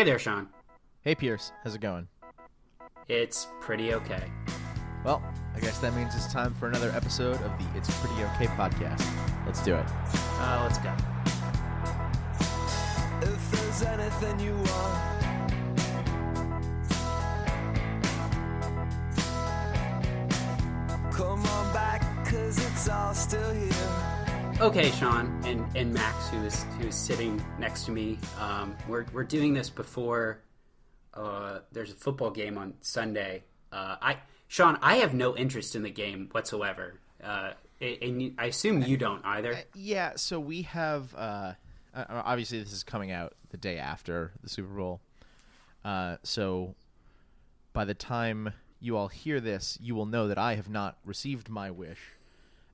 Hey there, Sean. Hey, Pierce. How's it going? It's pretty okay. Well, I guess that means it's time for another episode of the It's Pretty Okay podcast. Let's do it. Uh, let's go. If there's anything you want, Okay, Sean and, and Max, who is who is sitting next to me. Um, we're we're doing this before uh, there's a football game on Sunday. Uh, I Sean, I have no interest in the game whatsoever, uh, and I assume you don't either. Yeah, so we have. Uh, uh, obviously, this is coming out the day after the Super Bowl. Uh, so by the time you all hear this, you will know that I have not received my wish.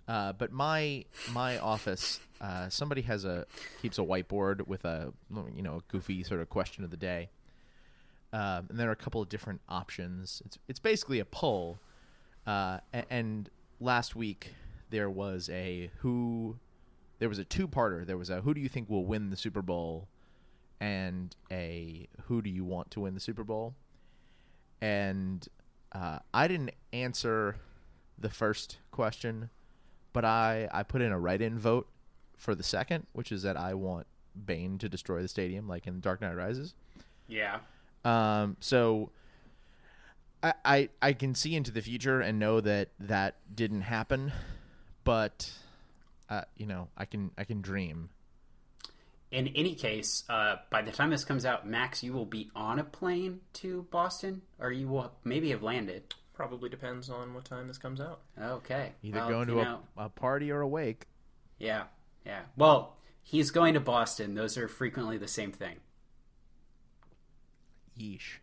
Uh, but my my office, uh, somebody has a keeps a whiteboard with a you know a goofy sort of question of the day, um, and there are a couple of different options. It's it's basically a poll, uh, a- and last week there was a who, there was a two parter. There was a who do you think will win the Super Bowl, and a who do you want to win the Super Bowl, and uh, I didn't answer the first question, but I I put in a write-in vote for the second, which is that I want Bane to destroy the stadium, like in Dark Knight Rises. Yeah. Um, so I, I I can see into the future and know that that didn't happen, but uh, you know I can I can dream. In any case, uh, by the time this comes out, Max, you will be on a plane to Boston, or you will maybe have landed. Probably depends on what time this comes out. Okay. Either Well, going to a, a party or awake. Yeah, yeah. Well, he's going to Boston. Those are frequently the same thing. Yeesh.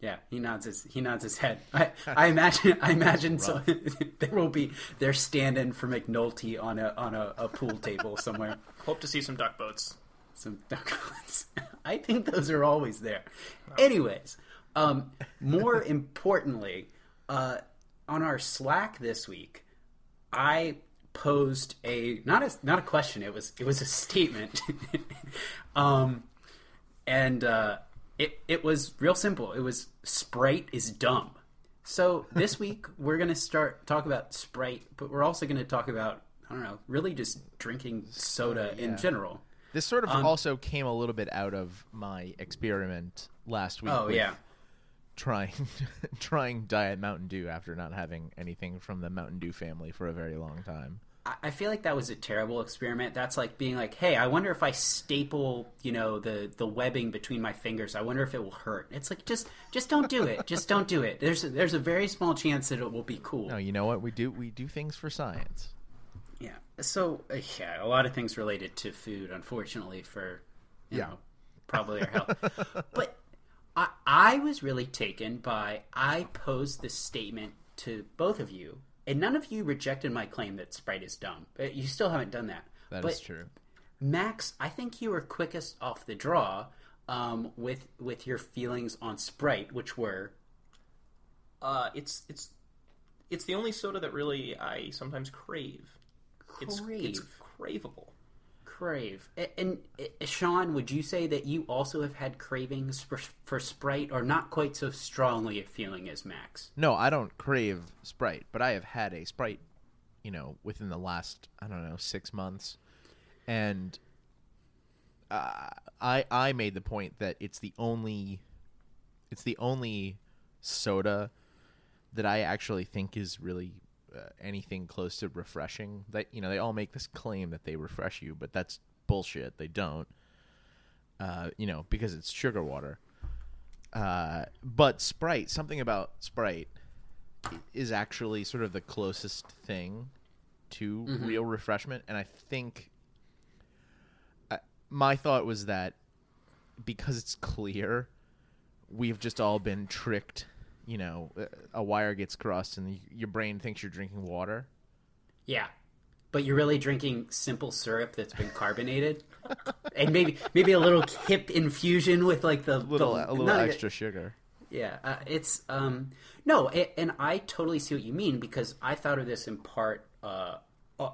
Yeah, he nods his he nods his head. I, I imagine I imagine so there will be they're standing for McNulty on a on a, a pool table somewhere. Hope to see some duck boats. Some duck boats. I think those are always there. Anyways, um, more importantly, uh, on our Slack this week, I posed a not a not a question. It was it was a statement, um, and uh, it it was real simple. It was Sprite is dumb. So this week we're gonna start talk about Sprite, but we're also gonna talk about I don't know, really just drinking soda in general. This sort of Um, also came a little bit out of my experiment last week. Oh yeah. Trying trying Diet Mountain Dew after not having anything from the Mountain Dew family for a very long time. I- feel like that was a terrible experiment. That's like being like, "Hey, I wonder if I staple, you know, the the webbing between my fingers. I wonder if it will hurt." It's like just just don't do it. just don't do it. There's a, there's a very small chance that it will be cool. No, you know what we do? We do things for science. Yeah. So uh, yeah, a lot of things related to food, unfortunately, for you Yeah. know, probably our health. but I I was really taken by I posed this statement to both of you, and none of you rejected my claim that Sprite is dumb. Uh, You still haven't done that. That is but true. Max, I think you were quickest off the draw um, with with your feelings on Sprite, which were Uh, it's it's it's the only soda that really I sometimes crave. It's it's Crave. craveable. Crave. And, uh, Sean, would you say that you also have had cravings for, for Sprite, or not quite so strongly a feeling as Max? No, I don't crave Sprite, but I have had a Sprite, you know, within the last I don't know six months, and uh, I I made the point that it's the only, it's the only soda that I actually think is really uh, anything close to refreshing. That you know they all make this claim that they refresh you, but that's bullshit. They don't. Uh, you know because it's sugar water. Uh, but Sprite, something about Sprite is actually sort of the closest thing to real refreshment, and I think uh, my thought was that because it's clear, we've just all been tricked. You know, a wire gets crossed, and your brain thinks you're drinking water. Yeah. But you're really drinking simple syrup that's been carbonated, and maybe maybe a little hip infusion with like the Little, the, a little extra sugar. Yeah, uh, it's um no, it, and I totally see what you mean because I thought of this in part uh,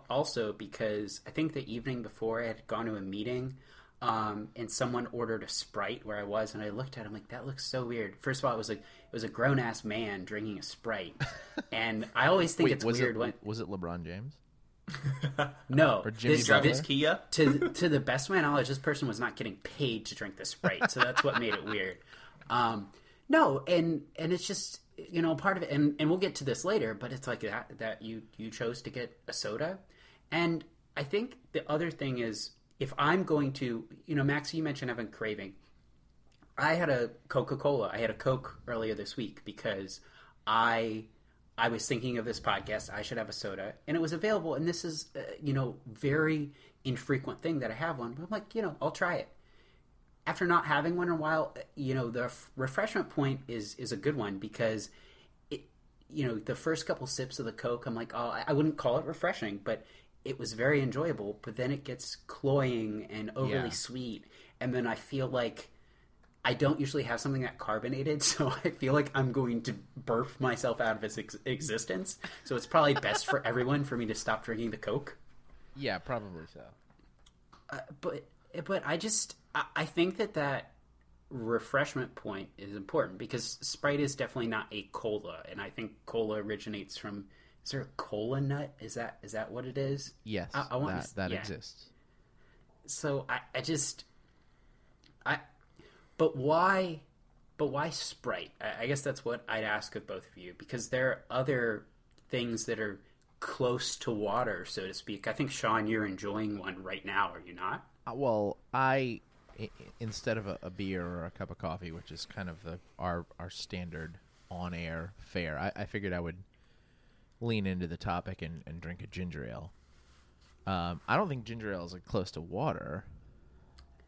also because I think the evening before I had gone to a meeting, um, and someone ordered a Sprite where I was, and I looked at him like that looks so weird. First of all, it was like it was a grown ass man drinking a Sprite, and I always think Wait, it's was weird it when was it LeBron James? no Or Jimmy this- Butler? this- Kia. to to the best of my knowledge, this person was not getting paid to drink the Sprite, so that's what made it weird. Um, no, and and it's just you know part of it, and, and we'll get to this later, but it's like that that you you chose to get a soda, and I think the other thing is if I'm going to, you know, Max, you mentioned having craving. I had a Coca Cola. I had a Coke earlier this week because I I was thinking of this podcast. I should have a soda, and it was available. And this is uh, you know very infrequent thing that I have one. But I'm like, you know, I'll try it. After not having one in a while, uh, you know, the f- refreshment point is is a good one because it, you know, the first couple sips of the Coke, I'm like, oh, I- I wouldn't call it refreshing, but it was very enjoyable. But then it gets cloying and overly Yeah. sweet, and then I feel like I don't usually have something that carbonated, so I feel like I'm going to burp myself out of its ex- existence. So it's probably best for everyone for me to stop drinking the Coke. Yeah, probably so. Uh, but but I just I, I think that that refreshment point is important because Sprite is definitely not a cola, and I think cola originates from. Is there a cola nut? Is that is that what it is? Yes, I- I want that to- that yeah. exists. so I, I just I but why but why Sprite? I, I guess that's what I'd ask of both of you because there are other things that are close to water, so to speak. I think Sean, you're enjoying one right now, are you not? Uh, well, I instead of a, a beer or a cup of coffee, which is kind of the our our standard on air fare, I, I figured I would lean into the topic and, and drink a ginger ale. Um, I don't think ginger ale is like close to water.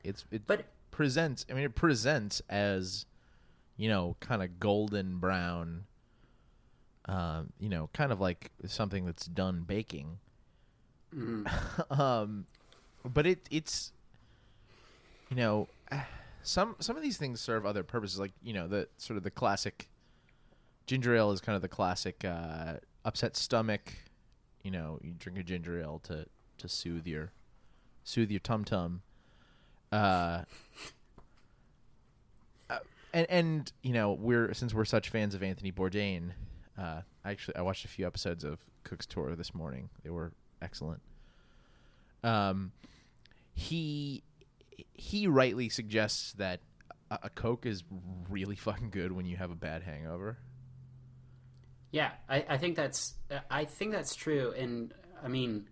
It's it But- presents. I mean, it presents as you know, kind of golden brown. Um, you know, kind of like something that's done baking. um, but it it's you know some some of these things serve other purposes like you know the sort of the classic ginger ale is kind of the classic uh, upset stomach you know you drink a ginger ale to to soothe your soothe your tum tum uh uh, and and you know we're since we're such fans of Anthony Bourdain, uh, actually I watched a few episodes of Cook's Tour this morning. They were excellent. Um, he he rightly suggests that a, a Coke is really fucking good when you have a bad hangover. Yeah, I, I think that's I think that's true, and I mean,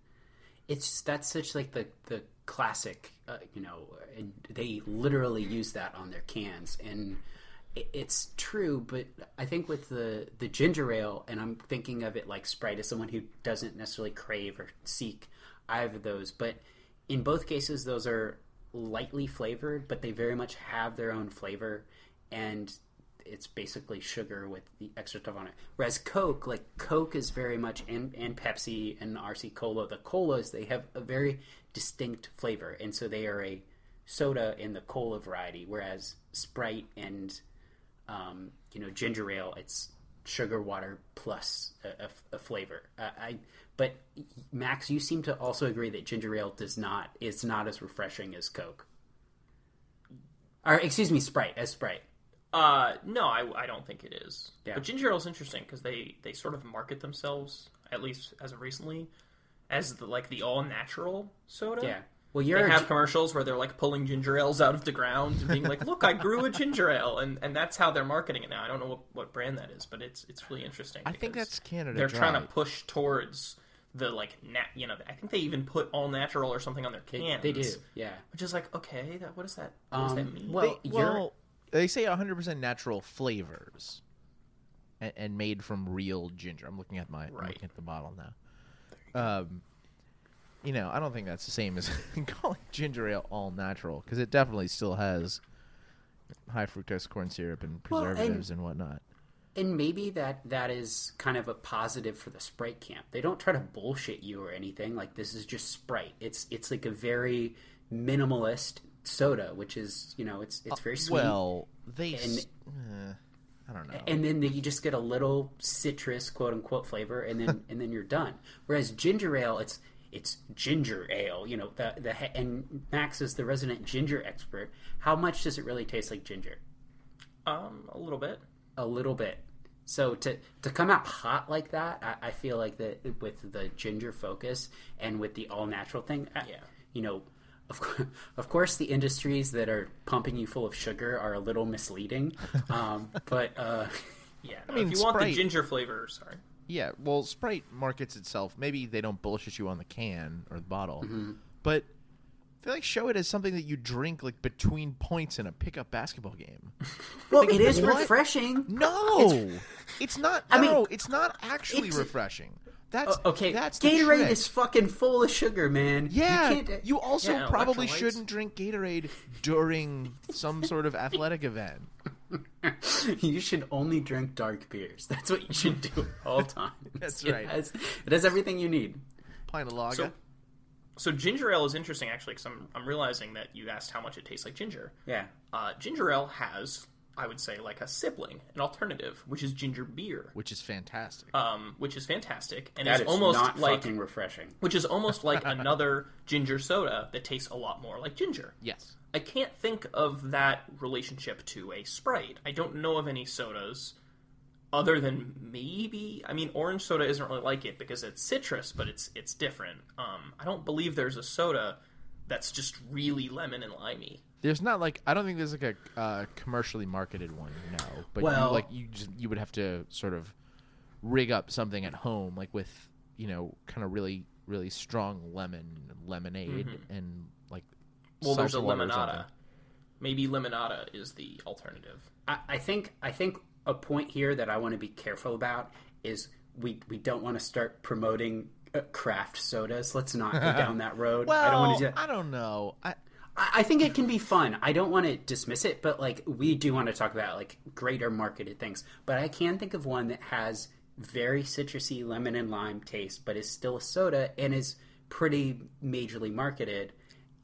it's that's such like the the classic, uh, you know, and they literally use that on their cans, and it, it's true. But I think with the the ginger ale, and I'm thinking of it like Sprite as someone who doesn't necessarily crave or seek either of those, but in both cases, those are lightly flavored, but they very much have their own flavor, and it's basically sugar with the extra stuff on it. Whereas Coke, like Coke, is very much and and Pepsi and RC Cola. The colas they have a very distinct flavor, and so they are a soda in the cola variety. Whereas Sprite and um, you know ginger ale, it's sugar water plus a, a- a flavor. Uh, I but Max, you seem to also agree that ginger ale does not is not as refreshing as Coke. Or excuse me, Sprite as Sprite. Uh, no, I, I don't think it is. Yeah. But ginger ale is interesting because they they sort of market themselves, at least as of recently, as the, like the all natural soda. Yeah. Well, you're They have gi- commercials where they're like pulling ginger ales out of the ground and being like, "Look, I grew a ginger ale," and, and that's how they're marketing it now. I don't know what, what brand that is, but it's it's really interesting. I think that's Canada They're trying to push towards the like nat. You know, I think they even put all natural or something on their They, cans. they do, yeah. which is like, okay, that what does that what does that Um, mean? well, They, you're well, they say 100% natural flavors and, and made from real ginger. I'm looking at my I'm Right. looking at the bottle now. Um, you know, I don't think that's the same as calling ginger ale all natural because it definitely still has high fructose corn syrup and Well, and- preservatives and whatnot. and maybe that that is kind of a positive for the Sprite camp. They don't try to bullshit you or anything. Like this is just Sprite. It's it's like a very minimalist soda, which is you know it's it's very sweet. Well, they. And- s- eh, I don't know. and then you just get a little citrus quote unquote flavor and then and then you're done whereas ginger ale it's it's ginger ale. You know, the the and Max is the resident ginger expert. How much does it really taste like ginger? Um, a little bit. A little bit. So to to come out hot like that, I, I feel like that with the ginger focus and with the all natural thing, I- Yeah. you know, of course, of course, the industries that are pumping you full of sugar are a little misleading. Um, but uh, Yeah. no, mean, if you want the ginger flavor, sorry. Yeah, well, Sprite markets itself. Maybe they don't bullshit you on the can or the bottle, Mm-hmm. but I feel like show it as something that you drink like between points in a pickup basketball game. well, it is what? refreshing. No, it's, not. I mean, it's not actually it's- refreshing. That's Uh, okay, That's the Gatorade trick. is fucking full of sugar, man. Yeah, you, you, can't, also Yeah, probably shouldn't drink Gatorade during some sort of athletic event. you should only drink dark beers. That's what you should do all times. That's It right. has- it has everything you need. Pint of lager. So, so ginger ale is interesting actually because I'm, I'm realizing that you asked how much it tastes like ginger. Yeah. Uh, ginger ale has, I would say, like a sibling, an alternative, which is ginger beer, which is fantastic. um, which is fantastic and That is is almost not like fucking refreshing. which is almost like another ginger soda that tastes a lot more like ginger. yes. I can't think of that relationship to a Sprite. I don't know of any sodas other than maybe I mean orange soda isn't really like it because it's citrus, but it's it's different. Um, I don't believe there's a soda that's just really lemon and limey. There's not like I don't think there's like a uh, commercially marketed one. No, but Well- you, like you just you would have to sort of rig up something at home, like with you know kind of really really strong lemon lemonade and like Mm-hmm. Well, there's a seltzer water or something. limonada. Maybe limonada is the alternative. I, I think I think a point here that I want to be careful about is we we don't want to start promoting uh, craft sodas. Let's not go down that road. Well, I don't want to do that. I don't know. I I think it can be fun. I don't want to dismiss it, but like we do want to talk about like greater marketed things. But I can think of one that has very citrusy lemon and lime taste, but is still a soda and is pretty majorly marketed,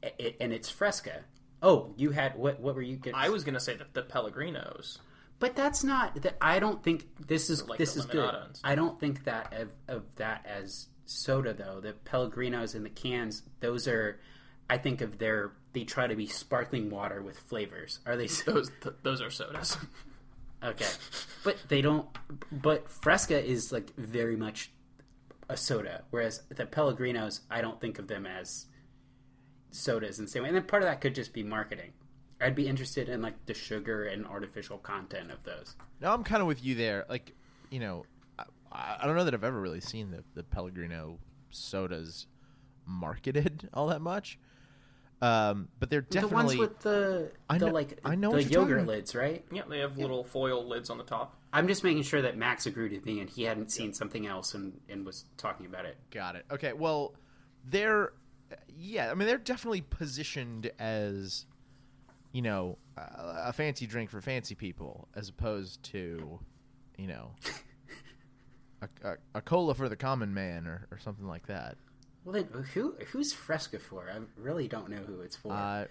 i- i- and it's Fresca. Oh, you had what? What were you? Getting? I was gonna say that the Pellegrinos. But that's not that. I don't think this is Like this is good. and. I don't think that of, of that as soda though. The Pellegrinos in the cans, those are. I think of their. They try to be sparkling water with flavors. Are they? So, Those th- those are sodas. okay, but they don't. But Fresca is like very much a soda, whereas the Pellegrinos, I don't think of them as sodas in the same way. And then part of that could just be marketing. I'd be interested in like the sugar and artificial content of those. no, I'm kind of with you there. Like you know, I, I don't know that I've ever really seen the the Pellegrino sodas marketed all that much. Um, but they're definitely The ones definitely with the I the know- like I know the what yogurt lids, right? yeah, they have little foil lids on the top. I'm just making sure that Max agreed with me and he hadn't seen something else and, and was talking about it. Got it. Okay. Well, they're yeah. I mean, they're definitely positioned as you know a, a fancy drink for fancy people, as opposed to you know a, a, a cola for the common man or, or something like that. Well, then who who's Fresca for? I really don't know who it's for. Uh,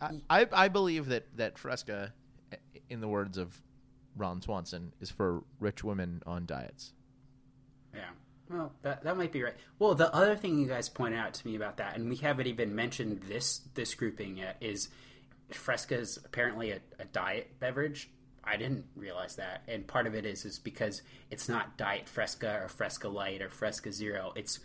I, I I believe that that Fresca, in the words of Ron Swanson, is for rich women on diets. yeah. Well, that that might be right. Well, the other thing you guys pointed out to me about that, and we haven't even mentioned this this grouping yet, is Fresca is apparently a, a diet beverage. I didn't realize that, and part of it is is because it's not Diet Fresca or Fresca Light or Fresca Zero. It's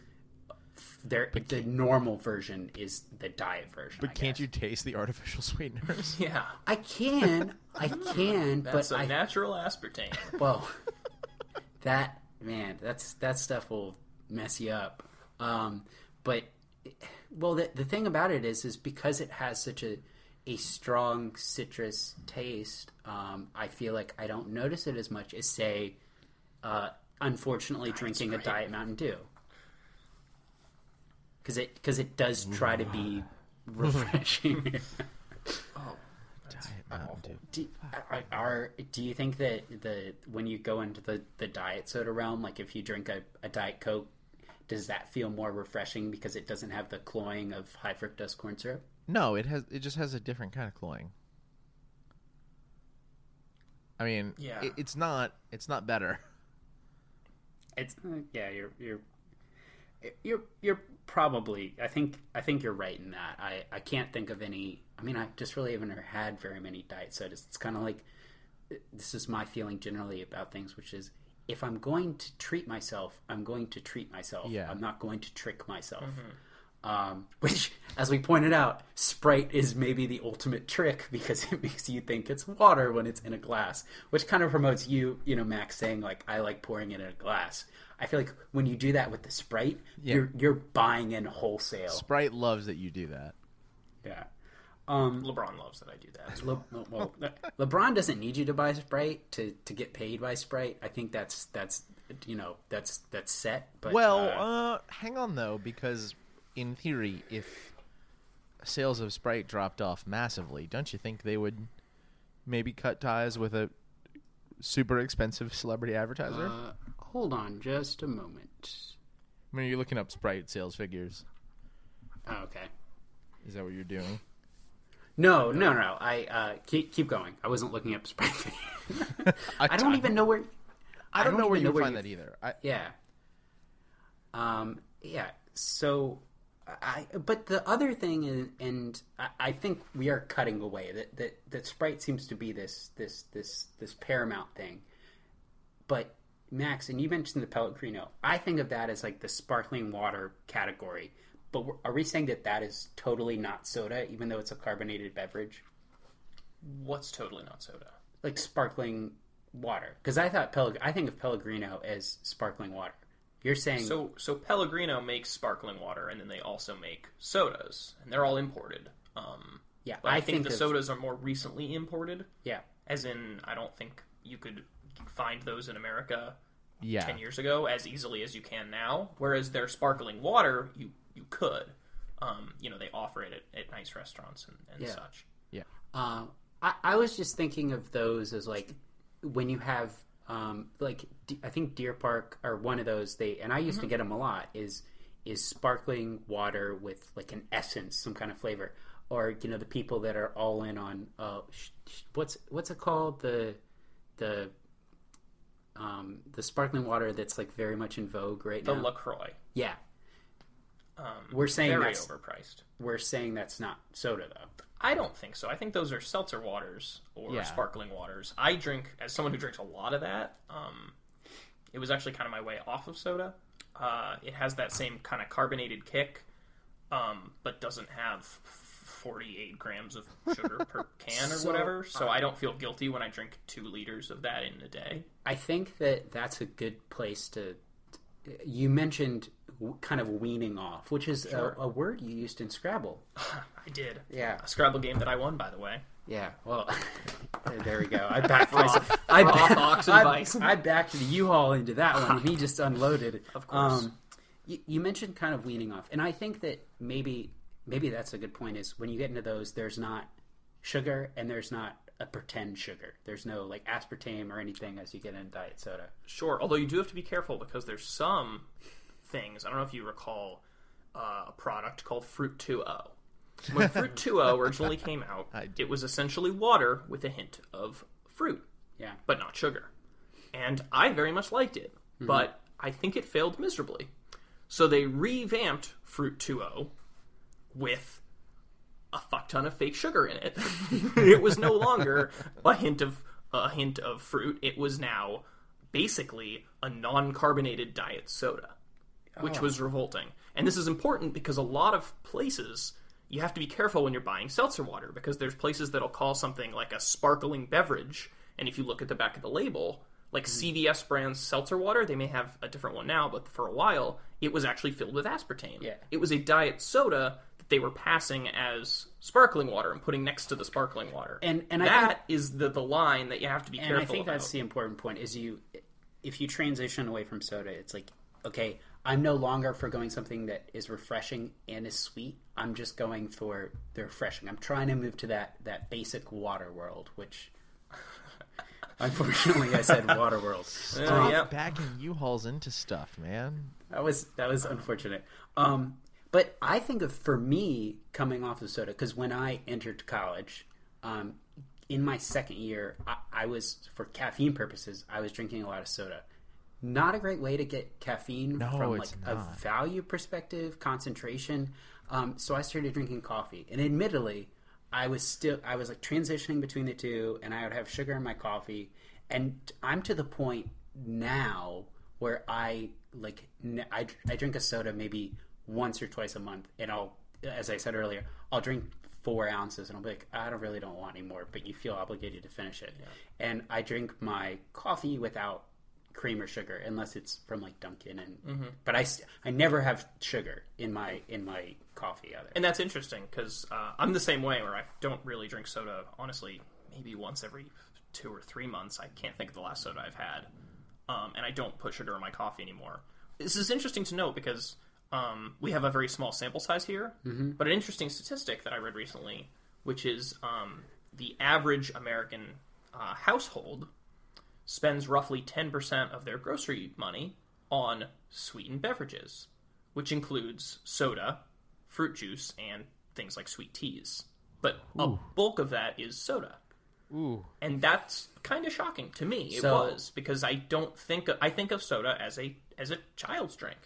there. The normal version is the diet version. But I can't guess. you taste the artificial sweeteners? Yeah, I can, I can, that's but a I natural aspartame. well, that man, that's that stuff will mess you up. Um, but well, the the thing about it is, is because it has such a a strong citrus taste. Um, I feel like I don't notice it as much as say, uh, unfortunately, drinking a diet Mountain Dew. Because it because it does try to be refreshing. Diet Mountain Dew. Do, are, are do you think that the when you go into the, the diet soda realm, like if you drink a, a diet coke, does that feel more refreshing because it doesn't have the cloying of high fructose corn syrup? No, it has. It just has a different kind of cloying. I mean, Yeah. it, it's not. It's not better. It's uh, yeah, you're you're. You're you're probably. I think I think you're right in that. I I can't think of any. I mean, I just really haven't had very many diet sodas. It's kind of like this is my feeling generally about things, which is if I'm going to treat myself, I'm going to treat myself. Yeah. I'm not going to trick myself. Um, which, as we pointed out, Sprite is maybe the ultimate trick because it makes you think it's water when it's in a glass, which kind of promotes you, you know, Max saying like, "I like pouring it in a glass." I feel like when you do that with the Sprite, you're you're buying in wholesale. Sprite loves that you do that. Yeah. Um, LeBron loves that I do that. Le- well, LeBron doesn't need you to buy Sprite to, to get paid by Sprite. I think that's that's you know that's that's set. But Well, uh, uh, hang on though, because in theory, if sales of Sprite dropped off massively, don't you think they would maybe cut ties with a super expensive celebrity advertiser? uh, hold on just a moment. I mean, you're looking up Sprite sales figures. Oh, okay. Is that what you're doing? No, no, no. I uh, keep keep going. I wasn't looking up Sprite. I don't even know where. I don't, know where you find that either. I, Yeah. Um. Yeah. So, I. But the other thing is, and I, I think we are cutting away that that that Sprite seems to be this this this this paramount thing. But Max, and you mentioned the Pellegrino. I think of that as like the sparkling water category. But we're- we saying that that is totally not soda, even though it's a carbonated beverage? What's totally not soda? like sparkling water because I thought Pelleg- I think of Pellegrino as sparkling water. You're saying So so Pellegrino makes sparkling water, and then they also make sodas, and they're all imported. Um, yeah, I, I think, the of- sodas are more recently imported. Yeah, As in, I don't think you could find those in America yeah. ten years ago as easily as you can now. Whereas their sparkling water, you you could. Um, you know, they offer it at, at nice restaurants and, and Yeah. such. Yeah. uh, I, I was just thinking of those as like when you have um, like D- I think Deer Park or one of those they and I used Mm-hmm. to get them a lot is is sparkling water with like an essence, some kind of flavor, or you know the people that are all in on uh, sh- sh- what's what's it called the the um, the sparkling water that's like very much in vogue right The now. The LaCroix, yeah, um, We're saying very that's- overpriced. we're saying that's not soda though. I don't think so. I think those are seltzer waters or Yeah. sparkling waters. I drink as someone who drinks a lot of that. Um, it was actually kind of my way off of soda. Uh, it has that same kind of carbonated kick, um, but doesn't have 48 grams of sugar per can or So, whatever. So I don't feel guilty when I drink two liters of that in a day. I think that that's a good place to. You mentioned kind of weaning off, which is Sure. a, a word you used in Scrabble. I did. Yeah, A Scrabble game that I won, by the way. yeah. Well, there we go. I backed myself. I, backed, I. I backed the U-Haul into that one, and he just unloaded. Of course. Um, you, you mentioned kind of weaning off, and I think that maybe maybe that's a good point. Is when you get into those, there's not sugar and there's not a pretend sugar. There's no like aspartame or anything as you get into diet soda. Sure, although you do have to be careful because there's some things. I don't know if you recall uh, a product called Fruit 2O. When Fruit 2O originally came out, it was essentially water with a hint of fruit, Yeah. but not sugar. And I very much liked it, but I think it failed miserably. So they revamped Fruit 2O with a fuck ton of fake sugar in it. it was no longer a hint of a hint of fruit. It was now basically a non-carbonated diet soda, which oh. was revolting. And this is important because a lot of places you have to be careful when you're buying seltzer water because there's places that'll call something like a sparkling beverage, and if you look at the back of the label, like hmm. CVS brand seltzer water, they may have a different one now, but for a while it was actually filled with aspartame. Yeah. It was a diet soda they were passing as sparkling water and putting next to the sparkling water. And- and I that is the the line that you have to be and careful I think about. that's the important point is you if you transition away from soda, it's like okay, I'm no longer for going something that is refreshing and is sweet. I'm just going for the refreshing. I'm trying to move to that that basic water world, which unfortunately I said water world. Uh, yeah. Backing U-Hauls into stuff, man. That was that was unfortunate. Um, but I think of for me coming off of soda because when I entered college, um, in my second year, I, I was for caffeine purposes, I was drinking a lot of soda, not a great way to get caffeine No, from like a value perspective, concentration. Um, so I started drinking coffee, and admittedly, I was still I was like transitioning between the two, and I would have sugar in my coffee, and I'm to the point now where I like I, I drink a soda maybe once or twice a month, and I'll as I said earlier, I'll drink four ounces, and I'll be like, I don't really don't want any more, but you feel obligated to finish it, and I drink my coffee without cream or sugar unless it's from like Dunkin' and but I, I never have sugar in my in my coffee either. And that's interesting because uh, I'm the same way where I don't really drink soda. Honestly, maybe once every two or three months. I can't think of the last soda I've had, um, and I don't put sugar in my coffee anymore. This is interesting to note because um, we have a very small sample size here, but an interesting statistic that I read recently, which is um, the average American uh, household spends roughly 10% of their grocery money on sweetened beverages, which includes soda, fruit juice, and things like sweet teas. But a bulk of that is soda. Ooh. And that's kind of shocking to me. It So- was because I don't think I think of soda as a as a child's drink.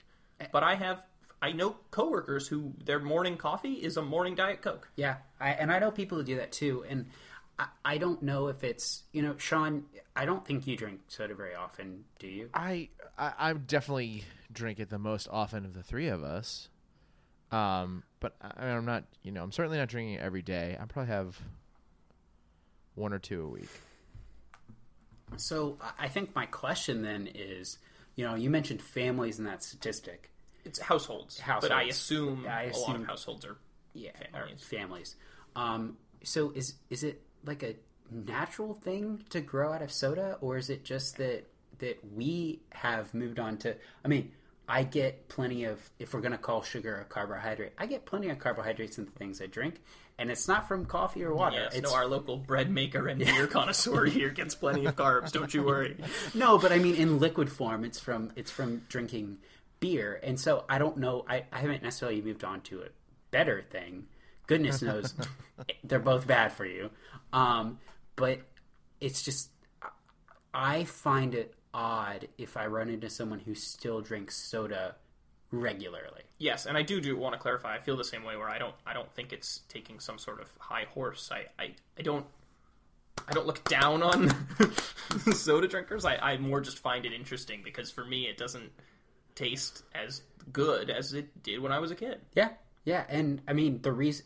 But I have I know coworkers who their morning coffee is a morning diet coke. Yeah, I, and I know people who do that too. And I, I don't know if it's you know, Sean. I don't think you drink soda very often, do you? I, I I definitely drink it the most often of the three of us. Um, but I, I'm not, you know, I'm certainly not drinking it every day. I probably have one or two a week. So I- I think my question then is, you know, you mentioned families in that statistic. It's households. But I Households. assume, I a lot of households are yeah, Families. families. Um, so is is it like a natural thing to grow out of soda, or is it just that that we have moved on to? I mean, I get plenty of if we're going to call sugar a carbohydrate, I get plenty of carbohydrates in the things I drink, and it's not from coffee or water. Yes, it's no, our local bread maker and beer connoisseur here gets plenty of carbs. Don't you worry. no, but I mean in liquid form. It's from it's from drinking beer, and so I don't know. I, I haven't necessarily moved on to a better thing. Goodness knows, they're both bad for you. Um, but it's just I find it odd if I run into someone who still drinks soda regularly. Yes, and I do do want to clarify. I feel the same way where I don't I don't think it's taking some sort of high horse. I I, I don't I don't look down on soda drinkers. I, I more just find it interesting because for me it doesn't taste as good as it did when I was a kid. Yeah, yeah, and I mean the reason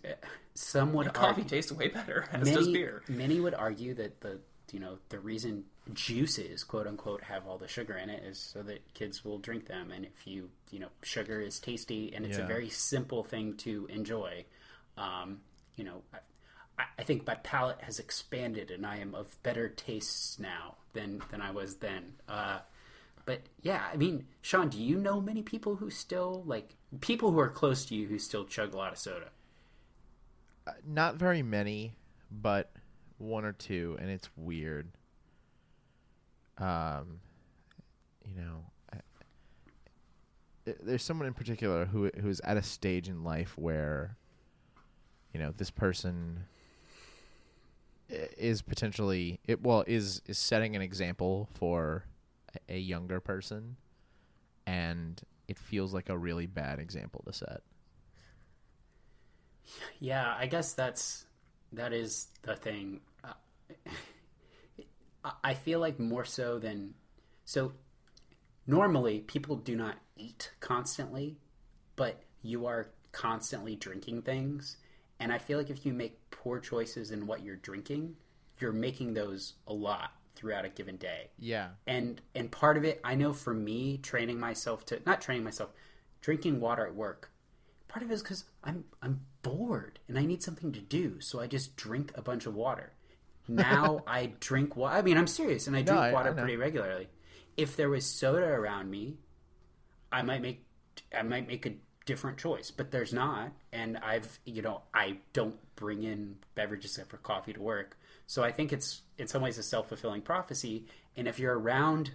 some would Coffee argue, tastes way better, as many, does beer. Many would argue that the you know the reason juices quote unquote have all the sugar in it is so that kids will drink them, and if you you know sugar is tasty and it's a very simple thing to enjoy. Um, you know, I, I think my palate has expanded, and I am of better tastes now than than I was then. Uh, but yeah, I mean, Sean, do you know many people who still like people who are close to you who still chug a lot of soda? Uh, not very many, but one or two, and it's weird. Um, you know, I, there's someone in particular who who's at a stage in life where, you know, this person is potentially it well is is setting an example for a, younger person, and it feels like a really bad example to set. Yeah, I guess that's that is the thing. Uh, I feel like more so than so. Normally, people do not eat constantly, but you are constantly drinking things, and I feel like if you make poor choices in what you're drinking, you're making those a lot throughout a given day. Yeah, and and part of it i know for me training myself to not training myself drinking water at work. Part of it is because i'm i'm bored and i need something to do so i just drink a bunch of water. Now i drink water i mean i'm serious and i drink I- I water know. pretty regularly. If there was soda around me i might make i might make a different choice but there's not. And i've you know i don't bring in beverages except for coffee to work so i think it's in some ways a self-fulfilling prophecy. And if you're around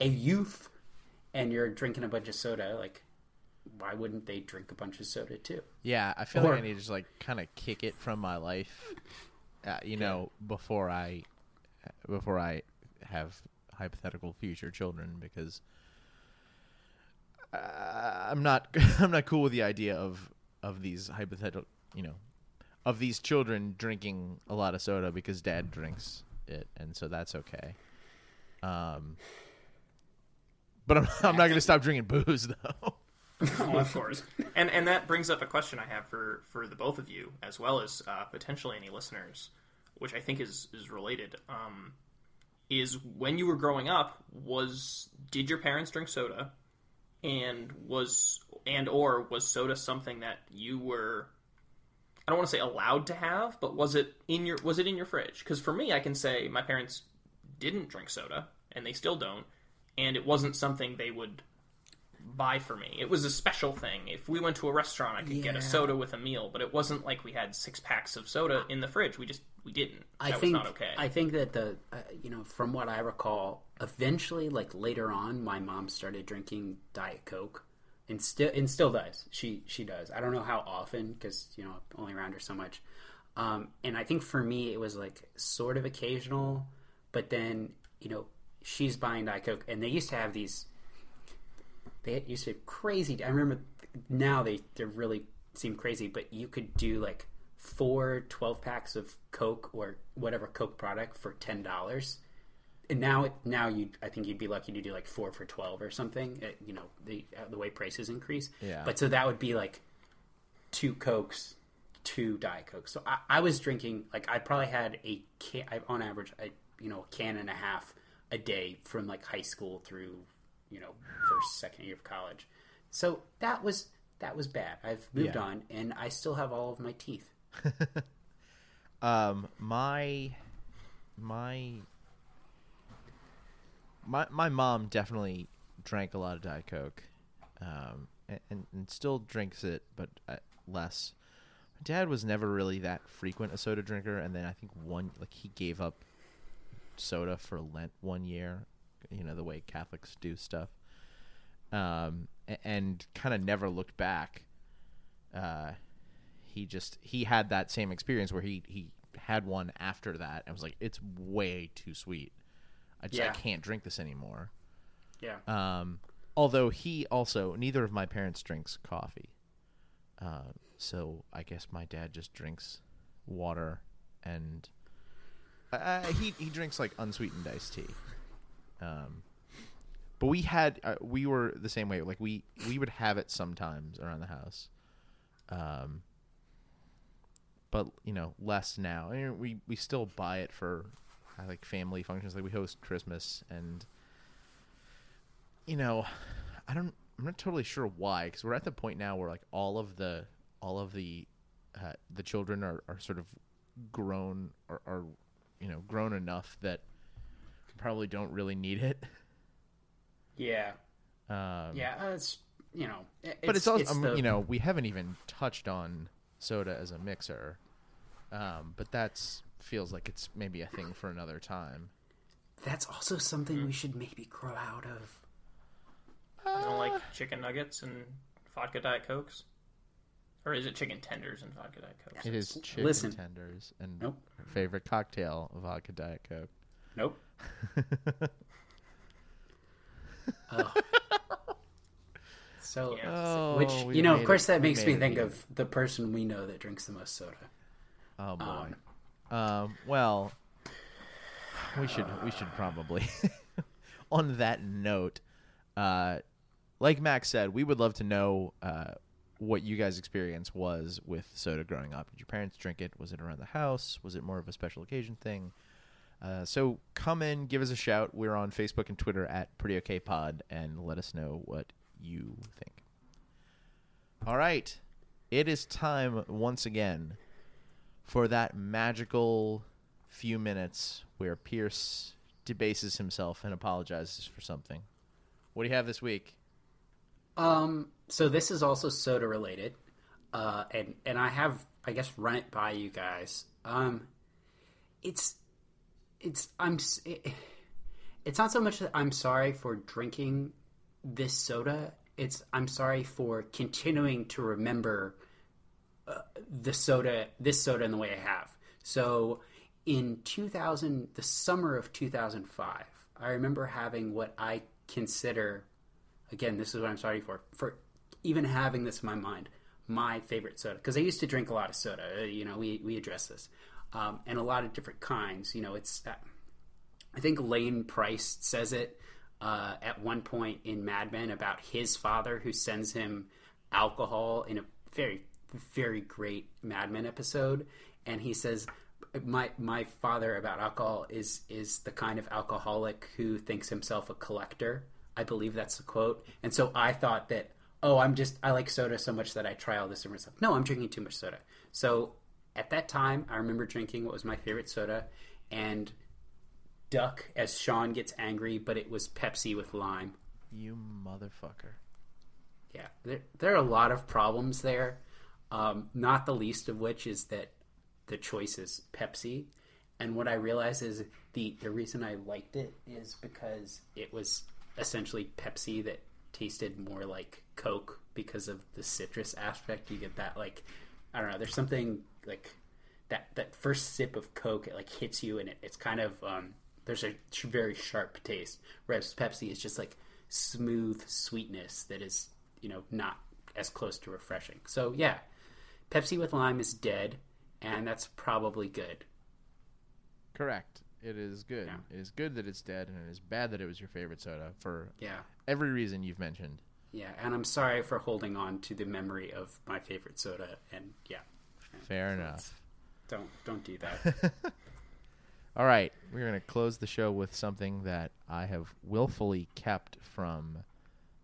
a youth and you're drinking a bunch of soda like why wouldn't they drink a bunch of soda too? Yeah, I feel Or- like I need to just like kind of kick it from my life, uh, you know, before I before I have hypothetical future children because uh, I'm not I'm not cool with the idea of of these hypothetical you know of these children drinking a lot of soda because dad drinks it and so that's okay. Um, but I'm, I'm not going to stop drinking booze though. Oh, of course. And and that brings up a question I have for for the both of you, as well as uh, potentially any listeners, which I think is is related. Um, is when you were growing up, was did your parents drink soda, and was and or was soda something that you were I don't want to say allowed to have, but was it in your was it in your fridge? Because for me, I can say my parents didn't drink soda, and they still don't, and it wasn't something they would buy for me. It was a special thing. If we went to a restaurant, I could get a soda with a meal, but it wasn't like we had six packs of soda in the fridge. We just we didn't. I that think was not okay. I think that the uh, you know from what I recall, eventually like later on, my mom started drinking Diet Coke, and still and still does. She she does. I don't know how often because you know only around her so much. Um, and I think for me it was like sort of occasional, but then you know she's buying Diet Coke, and they used to have these. They used to have crazy. I remember now they they really seem crazy, but you could do like four 12 packs of Coke or whatever Coke product for ten dollars. And now, it, now you, I think you'd be lucky to do like four for twelve or something. uh, you know, the uh, the way prices increase. Yeah. But so that would be like two Cokes, two Diet Cokes. So I, I was drinking like I probably had a can I, on average, a, you know, a can and a half a day from like high school through you know first second year of college. So that was that was bad. I've moved Yeah. on, and I still have all of my teeth. Um, my my my my mom definitely drank a lot of Diet Coke, um, and, and, and still drinks it, but uh, less. My dad was never really that frequent a soda drinker, and then I think one like he gave up soda for Lent one year, you know the way Catholics do stuff, um, a- and kind of never looked back. Uh, he just he had that same experience where he he had one after that and was like, it's way too sweet. I just I can't drink this anymore. Yeah. Um, although he also neither of my parents drinks coffee, uh, so I guess my dad just drinks water and uh, he he drinks like unsweetened iced tea. Um, but we had uh, we were the same way. Like we we would have it sometimes around the house. Um, but you know less now. I mean, we we still buy it for like family functions. Like we host Christmas, and you know, I don't. I'm not totally sure why because we're at the point now where like all of the all of the uh, the children are, are sort of grown or are you know grown enough that probably don't really need it. Yeah. Um, Yeah. Uh, it's you know. it- but it's, also it's um, the- you know we haven't even touched on soda as a mixer, um, but that's feels like it's maybe a thing for another time. that's also something we should maybe grow out of. you don't like chicken nuggets and vodka diet cokes, or is it chicken tenders and vodka diet cokes? It is chicken Listen. tenders and Nope. favorite cocktail, vodka diet coke. Nope. oh. So, Yeah. Oh, which we you know, made of course, it- that we makes made me it think even. of the person we know that drinks the most soda. Oh boy. Um, Um, well, we should we should probably. on that note, uh, like Max said, we would love to know uh, what you guys' experience was with soda growing up. Did your parents drink it? Was it around the house? Was it more of a special occasion thing? Uh, so come in, give us a shout. We're on Facebook and Twitter at Pretty Okay Pod, and let us know what you think. All right, it is time once again for that magical few minutes where Pierce debases himself and apologizes for something. What do you have this week? Um, so this is also soda related, uh, and and I have I guess run it by you guys. Um, it's it's I'm it, it's not so much that I'm sorry for drinking this soda. It's I'm sorry for continuing to remember the soda this soda in the way I have. So in 2000, the summer of 2005, I remember having what I consider, again, this is what I'm sorry for, for even having this in my mind, my favorite soda. Because I used to drink a lot of soda. Uh, You know, we, we address this. Um, and a lot of different kinds. You know, it's, uh, I think Lane Pryce says it uh, at one point in Mad Men about his father who sends him alcohol in a very, very great Mad Men episode. And he says, my my father about alcohol is is the kind of alcoholic who thinks himself a collector. I believe that's the quote. And so I thought that oh, I'm just I like soda so much that I try all this different stuff. No, I'm drinking too much soda. So at that time, I remember drinking what was my favorite soda and duck as Sean gets angry, but it was Pepsi with lime. You motherfucker. Yeah, there, there are a lot of problems there. Um, not the least of which is that the choice is Pepsi. And what I realize is the the reason I liked it is because it was essentially Pepsi that tasted more like Coke because of the citrus aspect. You get that like I don't know. There's something like that that first sip of Coke. It like hits you, and it, it's kind of um, there's a very sharp taste. Whereas Pepsi is just like smooth sweetness that is you know not as close to refreshing. So yeah, Pepsi with lime is dead, and that's probably good. Correct. It is good. Yeah. It is good that it's dead, and it is bad that it was your favorite soda for Yeah. every reason you've mentioned. Yeah, and I'm sorry for holding on to the memory of my favorite soda. And yeah, Fair enough. don't don't do that. All right, we're going to close the show with something that I have willfully kept from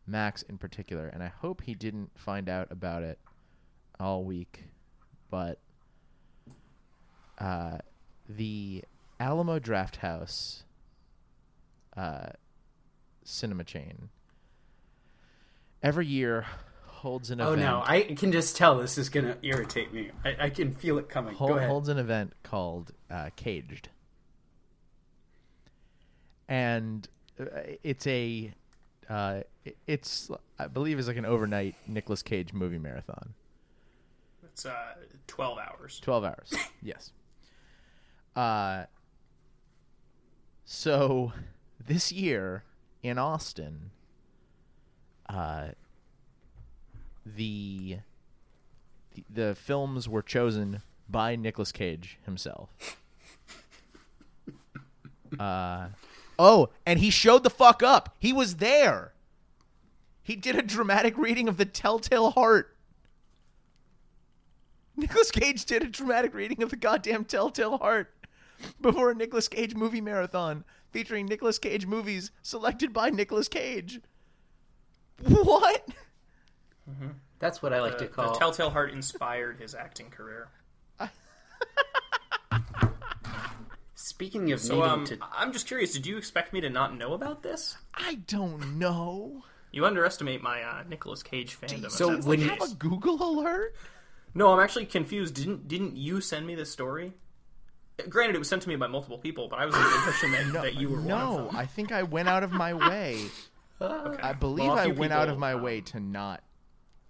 Max in particular, and I hope he didn't find out about it all week. But uh, the Alamo Drafthouse uh, cinema chain every year holds an oh event. Oh no, I can just tell this is gonna irritate me. I, I can feel it coming. Hol- Go ahead. holds an event called uh, Caged, and uh, it's a uh, it's I believe is like an overnight Nicolas Cage movie marathon, It's uh, 12 hours. twelve hours. yes. Uh. So, this year in Austin, uh, the the, the films were chosen by Nicolas Cage himself. Uh, oh, and he showed the fuck up. He was there. He did a dramatic reading of the Telltale Heart. Nicolas Cage did a dramatic reading of the goddamn Telltale Heart before a Nicolas Cage movie marathon featuring Nicolas Cage movies selected by Nicolas Cage. What? That's what I like The, to call. the Telltale Heart inspired his acting career. Speaking of So um, to, I'm just curious. Did you expect me to not know about this? I don't know. You underestimate my uh, Nicolas Cage fandom. if So when you- Have a Google alert? No, I'm actually confused. Didn't didn't you send me this story? Granted, it was sent to me by multiple people, but I was under the impression that, that you were one No, of them. I think I went out of my way. Okay. I believe Well, a I few went out of my um, way to not.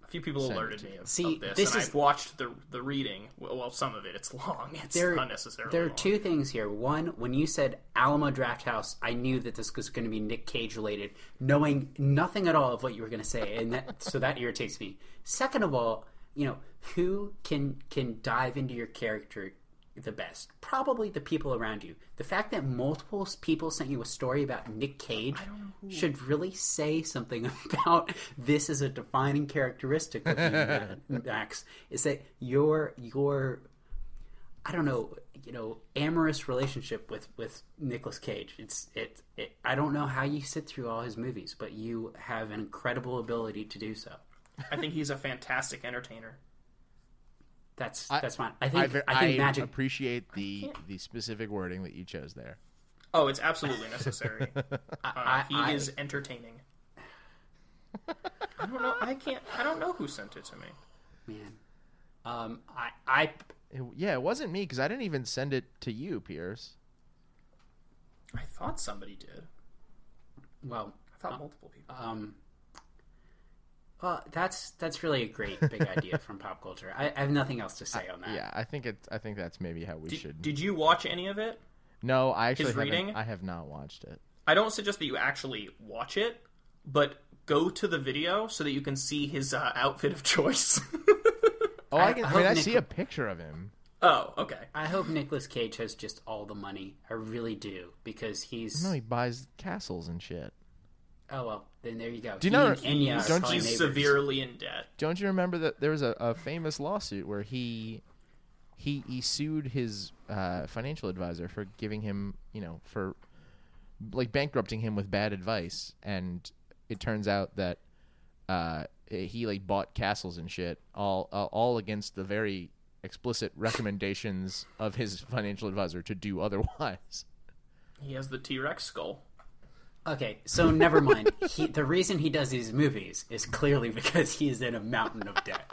A few people Send alerted to me of, See, of this, this and is- I've watched the the reading. Well, well, some of it. It's long. It's there, unnecessarily. there are long. two things here. One, when you said Alamo Drafthouse, I knew that this was going to be Nick Cage related, knowing nothing at all of what you were going to say, and that so that irritates me. Second of all, you know who can can dive into your character the best? Probably the people around you. The fact that multiple people sent you a story about Nick Cage should really say something about this as a defining characteristic of you, Max. Is that your your I don't know, you know, amorous relationship with with nicolas Cage. It's it, it. I don't know how you sit through all his movies, but you have an incredible ability to do so. I think he's a fantastic entertainer. That's I- that's fine. I I, think ver- I think I magic. appreciate the the specific wording that you chose there. Oh, it's absolutely necessary. Uh, I- he I- is entertaining. I don't know. I can't. I don't know who sent it to me. man. Um, I I It- yeah, it wasn't me because I didn't even send it to you, Pierce. I thought somebody did. well I thought multiple people. um. Well, that's that's really a great big idea from pop culture. I, I have nothing else to say on that. Yeah, I think it. I think that's maybe how we Did, should. did you watch any of it? no, I actually His reading? I have not watched it. I don't suggest that you actually watch it, but go to the video so that you can see his uh, outfit of choice. Oh, I, I- can, I I, mean, hope I see a picture of him. oh, okay. I hope Nicolas Cage has just all the money. I really do because he's. No, he buys castles and shit. Oh well, then there you go. Do you know? Enya don't probably He's neighbors. severely in debt. Don't you remember that there was a, a famous lawsuit where he he he sued his uh, financial advisor for giving him, you know, for like bankrupting him with bad advice, and it turns out that uh, he like bought castles and shit, all all all against the very explicit recommendations of his financial advisor to do otherwise. He has the T Rex skull. Okay, so never mind. he, the reason he does these movies is clearly because he is in a mountain of debt.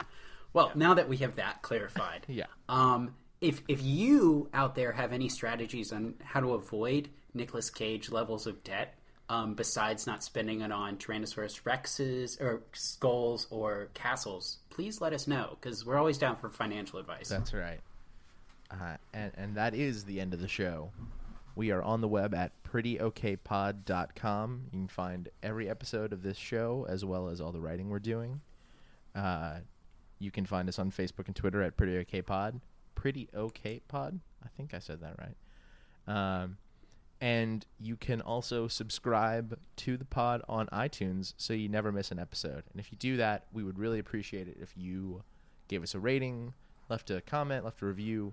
Well, now that we have that clarified, Yeah. Um, if if you out there have any strategies on how to avoid Nicolas Cage levels of debt, um, besides not spending it on Tyrannosaurus Rexes or skulls or castles, please let us know because we're always down for financial advice. That's right. Uh, and, and that is the end of the show. We are on the web at prettyokpod.com. You can find every episode of this show as well as all the writing we're doing. Uh, you can find us on Facebook and Twitter at prettyokpod. Pretty okay pod. I think I said that right. Um, and you can also subscribe to the pod on iTunes so you never miss an episode. And if you do that, we would really appreciate it if you gave us a rating, left a comment, left a review.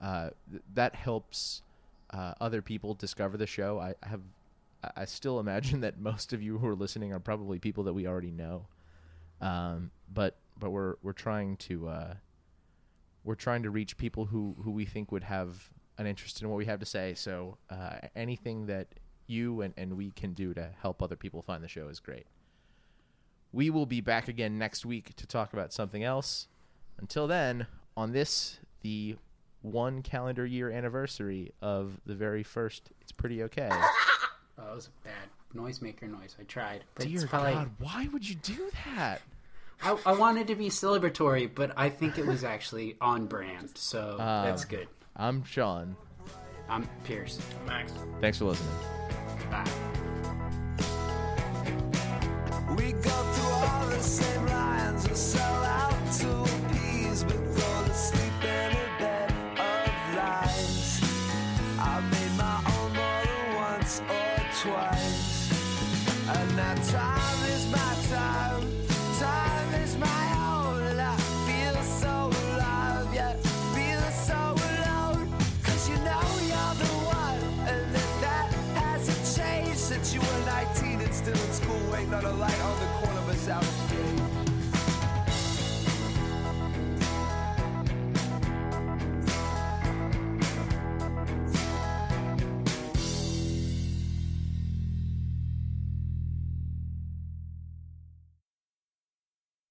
Uh, th- that helps uh, other people discover the show. I, I have, I- still imagine that most of you who are listening are probably people that we already know. Um, but but we're we're trying to uh, we're trying to reach people who who we think would have an interest in what we have to say. So uh, anything that you and, and we can do to help other people find the show is great. We will be back again next week to talk about something else. Until then, on this, the one calendar year anniversary of the very first It's Pretty Okay. Oh, that was a bad noisemaker noise. I tried, but Dear it's probably. God, why would you do that? I, I wanted to be celebratory, but I think it was actually on brand, so Um, that's good. I'm Sean. I'm Pierce. Max. Thanks for listening. Bye.